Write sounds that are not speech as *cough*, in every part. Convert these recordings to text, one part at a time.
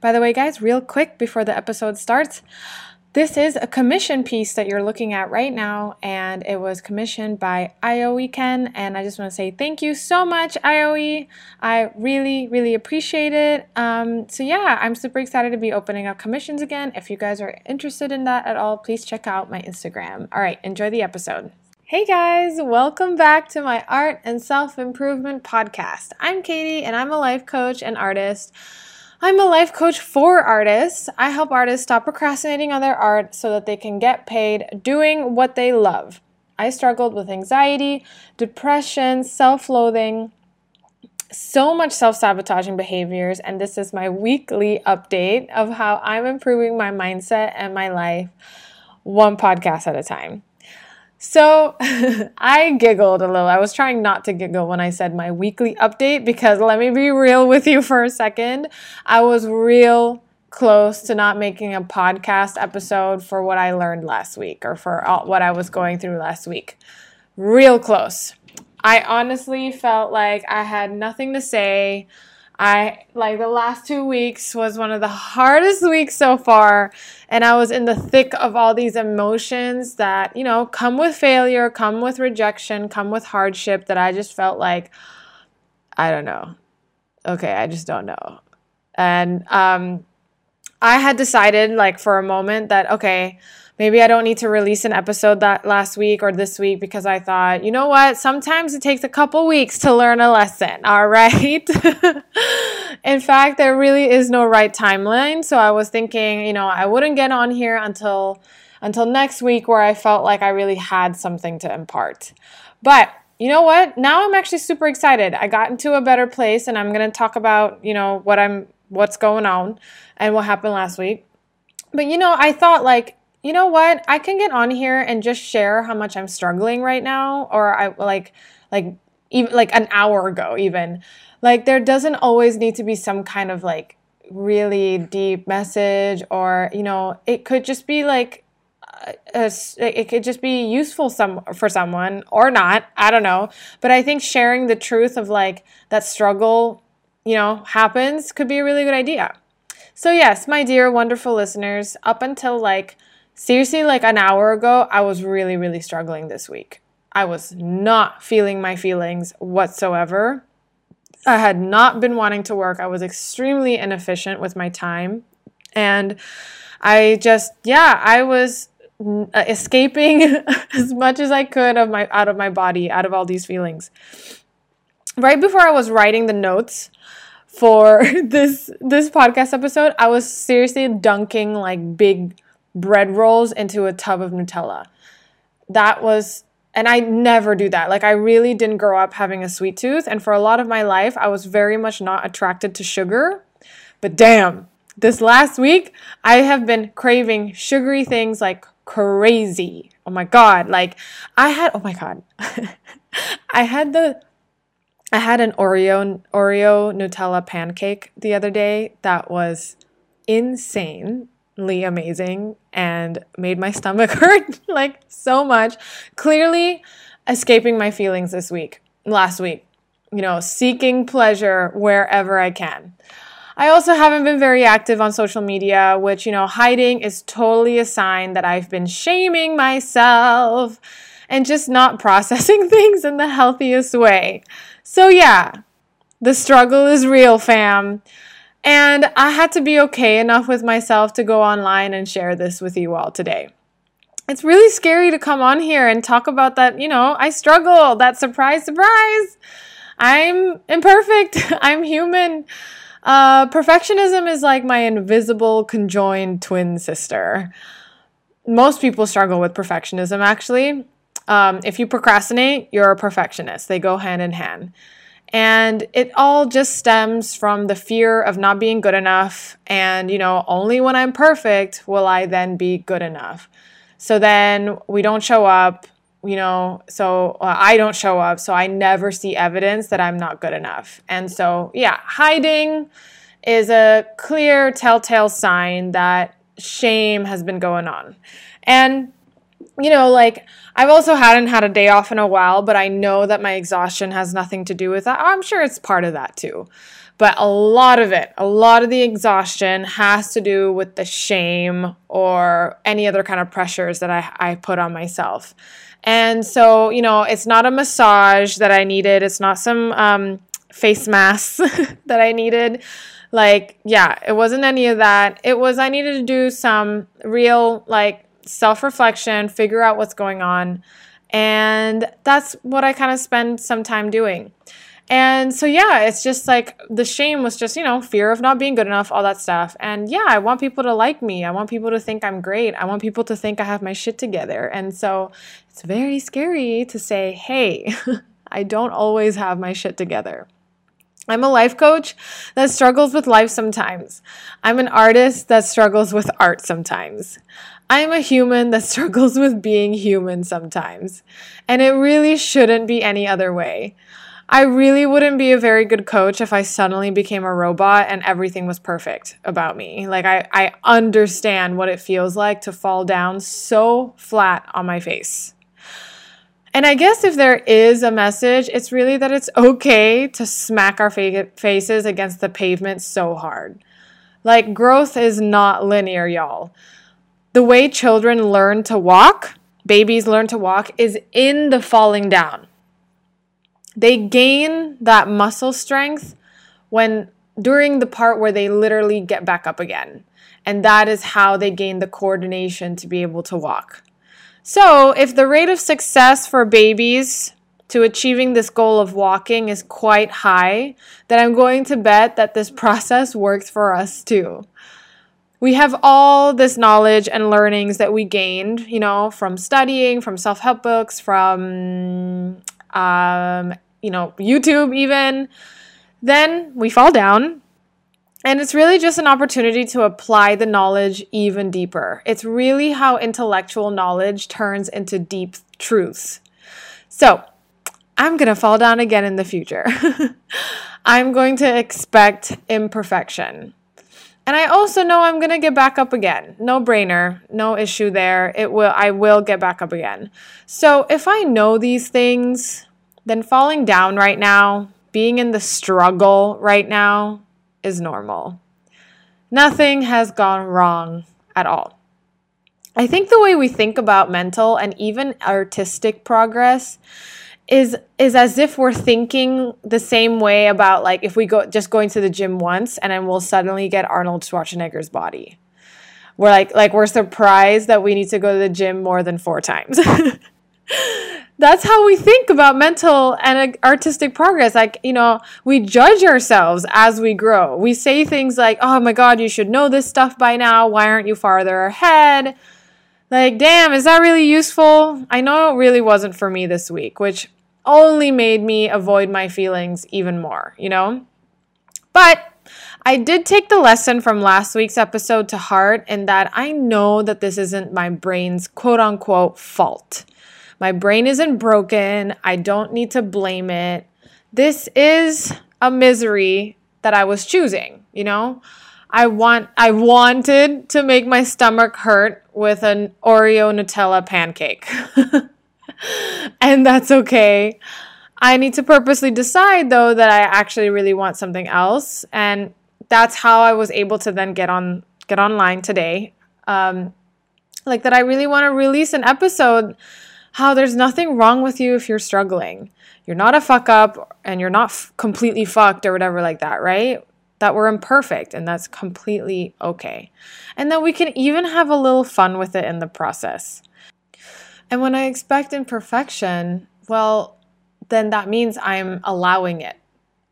By the way, guys, real quick before the episode starts, this is a commission piece that you're looking at right now, and it was commissioned by IOE Ken. And I just want to say thank you so much, IOE. I really, really appreciate it. Um, so, yeah, I'm super excited to be opening up commissions again. If you guys are interested in that at all, please check out my Instagram. All right, enjoy the episode. Hey guys, welcome back to my art and self improvement podcast. I'm Katie, and I'm a life coach and artist. I'm a life coach for artists. I help artists stop procrastinating on their art so that they can get paid doing what they love. I struggled with anxiety, depression, self loathing, so much self sabotaging behaviors, and this is my weekly update of how I'm improving my mindset and my life one podcast at a time. So *laughs* I giggled a little. I was trying not to giggle when I said my weekly update because let me be real with you for a second. I was real close to not making a podcast episode for what I learned last week or for what I was going through last week. Real close. I honestly felt like I had nothing to say. I like the last two weeks was one of the hardest weeks so far. And I was in the thick of all these emotions that, you know, come with failure, come with rejection, come with hardship that I just felt like, I don't know. Okay, I just don't know. And um, I had decided, like, for a moment that, okay, maybe I don't need to release an episode that last week or this week because I thought, you know what? Sometimes it takes a couple weeks to learn a lesson, *laughs* all right? In fact, there really is no right timeline. So I was thinking, you know, I wouldn't get on here until until next week where I felt like I really had something to impart. But you know what? Now I'm actually super excited. I got into a better place and I'm going to talk about, you know, what I'm what's going on and what happened last week. But you know, I thought like you know what? I can get on here and just share how much I'm struggling right now or I like like even like an hour ago even. Like there doesn't always need to be some kind of like really deep message or you know, it could just be like a, it could just be useful some for someone or not i don't know but i think sharing the truth of like that struggle you know happens could be a really good idea so yes my dear wonderful listeners up until like Seriously, like an hour ago, I was really, really struggling this week. I was not feeling my feelings whatsoever. I had not been wanting to work. I was extremely inefficient with my time. And I just, yeah, I was escaping *laughs* as much as I could of my out of my body, out of all these feelings. Right before I was writing the notes for *laughs* this this podcast episode, I was seriously dunking like big bread rolls into a tub of Nutella. That was, and I never do that. Like, I really didn't grow up having a sweet tooth. And for a lot of my life, I was very much not attracted to sugar. But damn, this last week, I have been craving sugary things like crazy. Oh my God. Like, I had, oh my God. *laughs* I had the, I had an Oreo Oreo Nutella pancake the other day that was insanely amazing and made my stomach *laughs* hurt like so much. Clearly, escaping my feelings this week, last week, you know, seeking pleasure wherever I can. I also haven't been very active on social media, which, you know, hiding is totally a sign that I've been shaming myself and just not *laughs* processing things in the healthiest way. So, yeah, the struggle is real, fam. And I had to be okay enough with myself to go online and share this with you all today. It's really scary to come on here and talk about that, you know, I struggle, that surprise, surprise. I'm imperfect, *laughs* I'm human. Uh, perfectionism is like my invisible conjoined twin sister. Most people struggle with perfectionism, actually. Um, if you procrastinate, you're a perfectionist, they go hand in hand. And it all just stems from the fear of not being good enough. And, you know, only when I'm perfect will I then be good enough. So then we don't show up, you know, so uh, I don't show up. So I never see evidence that I'm not good enough. And so, yeah, hiding is a clear telltale sign that shame has been going on. And you know, like I've also hadn't had a day off in a while, but I know that my exhaustion has nothing to do with that. I'm sure it's part of that too. but a lot of it, a lot of the exhaustion has to do with the shame or any other kind of pressures that I, I put on myself. And so, you know, it's not a massage that I needed, it's not some um, face masks *laughs* that I needed. Like, yeah, it wasn't any of that. It was, I needed to do some real, like, self reflection, figure out what's going on. And that's what I kind of spend some time doing. And so, yeah, it's just like the shame was just, you know, fear of not being good enough, all that stuff. And yeah, I want people to like me. I want people to think I'm great. I want people to think I have my shit together. And so it's very scary to say, hey, *laughs* I don't always have my shit together. I'm a life coach that struggles with life sometimes. I'm an artist that struggles with art sometimes. I'm a human that *laughs* struggles with being human sometimes. And it really shouldn't be any other way. I really wouldn't be a very good coach if I suddenly became a robot and everything was perfect about me. Like, I, I understand what it feels like to fall down so flat on my face. And I guess if there is a message, it's really that it's okay to smack our faces against the pavement so hard. Like, growth is not linear, y'all. The way children learn to walk, babies learn to walk, is in the falling down. They gain that muscle strength when during the part where they literally get back up again. And that is how they gain the coordination to be able to walk. So, if the rate of success for babies to achieving this goal of walking is quite high, then I'm going to bet that this *laughs* process works for us too. We have all this knowledge and learnings that we gained, you know, from studying, from self help books, from um, you know, YouTube even, then we fall down. And it's really just an opportunity to apply the knowledge even deeper. It's really how intellectual knowledge turns into deep truths. So, I'm going to fall down again in the future. *laughs* I'm going to expect imperfection. And I also know I'm going to get back up again. No brainer, no issue there. It will I will get back up again. So, if I know these things, then falling down right now, being in the struggle right now, is normal. Nothing has gone wrong at all. I think the way we think about mental and even artistic progress is is as if we're thinking the same way about like if we go just going to the gym once and then we'll suddenly get Arnold Schwarzenegger's body. We're like like we're surprised that we need to go to the gym more than 4 times. *laughs* that's how we think about mental and artistic progress. Like, you know, we judge ourselves as we grow. We say things like, oh my God, you should know this stuff by now. Why aren't you farther ahead? Like, damn, is that really useful? I know it really wasn't for me this week, which only made me avoid my feelings even more, you know? But I did take the lesson from last week's episode to heart in that I know that this isn't my brain's quote unquote fault. My brain isn't broken. I don't need to blame it. This is a misery that I was choosing, you know? I want I wanted to make my stomach hurt with an Oreo Nutella pancake. *laughs* and that's okay. I need to purposely decide though that I actually really want something else and that's how I was able to then get on get online today. Um, like that I really want to release an episode how there's nothing wrong with you if you're struggling. You're not a fuck up and you're not f- completely fucked or whatever like that, right? That we're imperfect and that's completely okay. And that we can even have a little fun with it in the process. And when I expect imperfection, well, then that means I'm allowing it.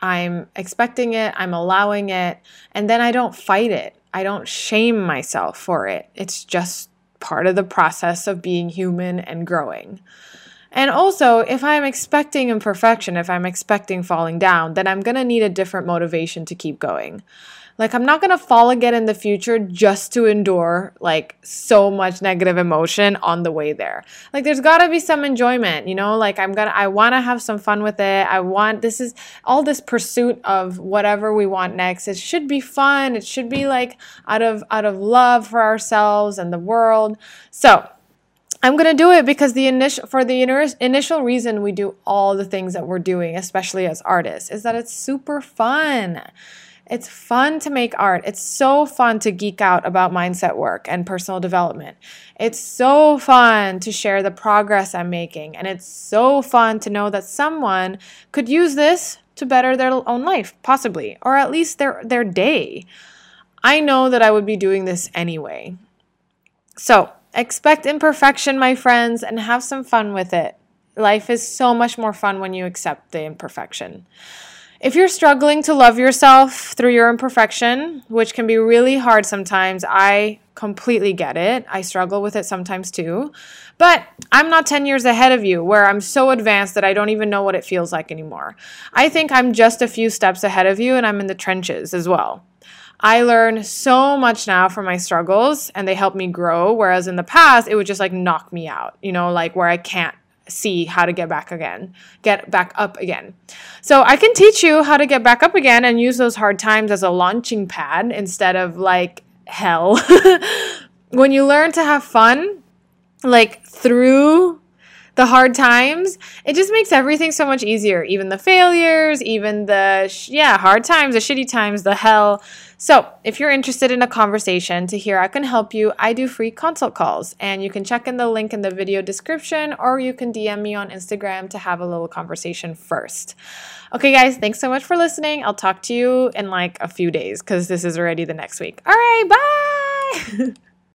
I'm expecting it, I'm allowing it, and then I don't fight it. I don't shame myself for it. It's just part of the process of being human and growing. And also, if I'm expecting imperfection, if I'm expecting falling down, then I'm gonna need a different motivation to keep going. Like, I'm not gonna fall again in the future just to endure like so much negative emotion on the way there. Like, there's gotta be some enjoyment, you know? Like, I'm gonna, I wanna have some fun with it. I want, this is all this pursuit of whatever we want next. It should be fun. It should be like out of, out of love for ourselves and the world. So, I'm going to do it because the initial for the initial reason we do all the things that we're doing, especially as artists, is that it's super fun. It's fun to make art. It's so fun to geek out about mindset work and personal development. It's so fun to share the progress I'm making. And it's so fun to know that someone could use this to better their own life, possibly, or at least their, their day. I know that I would be doing this anyway. So expect imperfection, my friends, and have some fun with it. Life is so much more fun when you accept the imperfection. If you're struggling to love yourself through your imperfection, which can be really hard sometimes, I completely get it. I struggle with it sometimes too. But I'm not 10 years ahead of you where I'm so advanced that I don't even know what it feels like anymore. I think I'm just a few steps ahead of you and I'm in the trenches as well. I learn so much now from my struggles and they help me grow. Whereas in the past, it would just like knock me out, you know, like where I can't see how to get back again, get back up again. So I can teach you how to get back up again and use those hard times as a launching pad instead of like hell. *laughs* when you learn to have fun, like through the hard times, it just makes everything so much easier. Even the failures, even the, sh- yeah, hard times, the shitty times, the hell. So, if you're interested in a conversation to hear I can help you, I do free consult calls. And you can check in the link in the video description or you can DM me on Instagram to have a little conversation first. Okay, guys, thanks so much for listening. I'll talk to you in like a few days because this is already the next week. All right, bye. *laughs*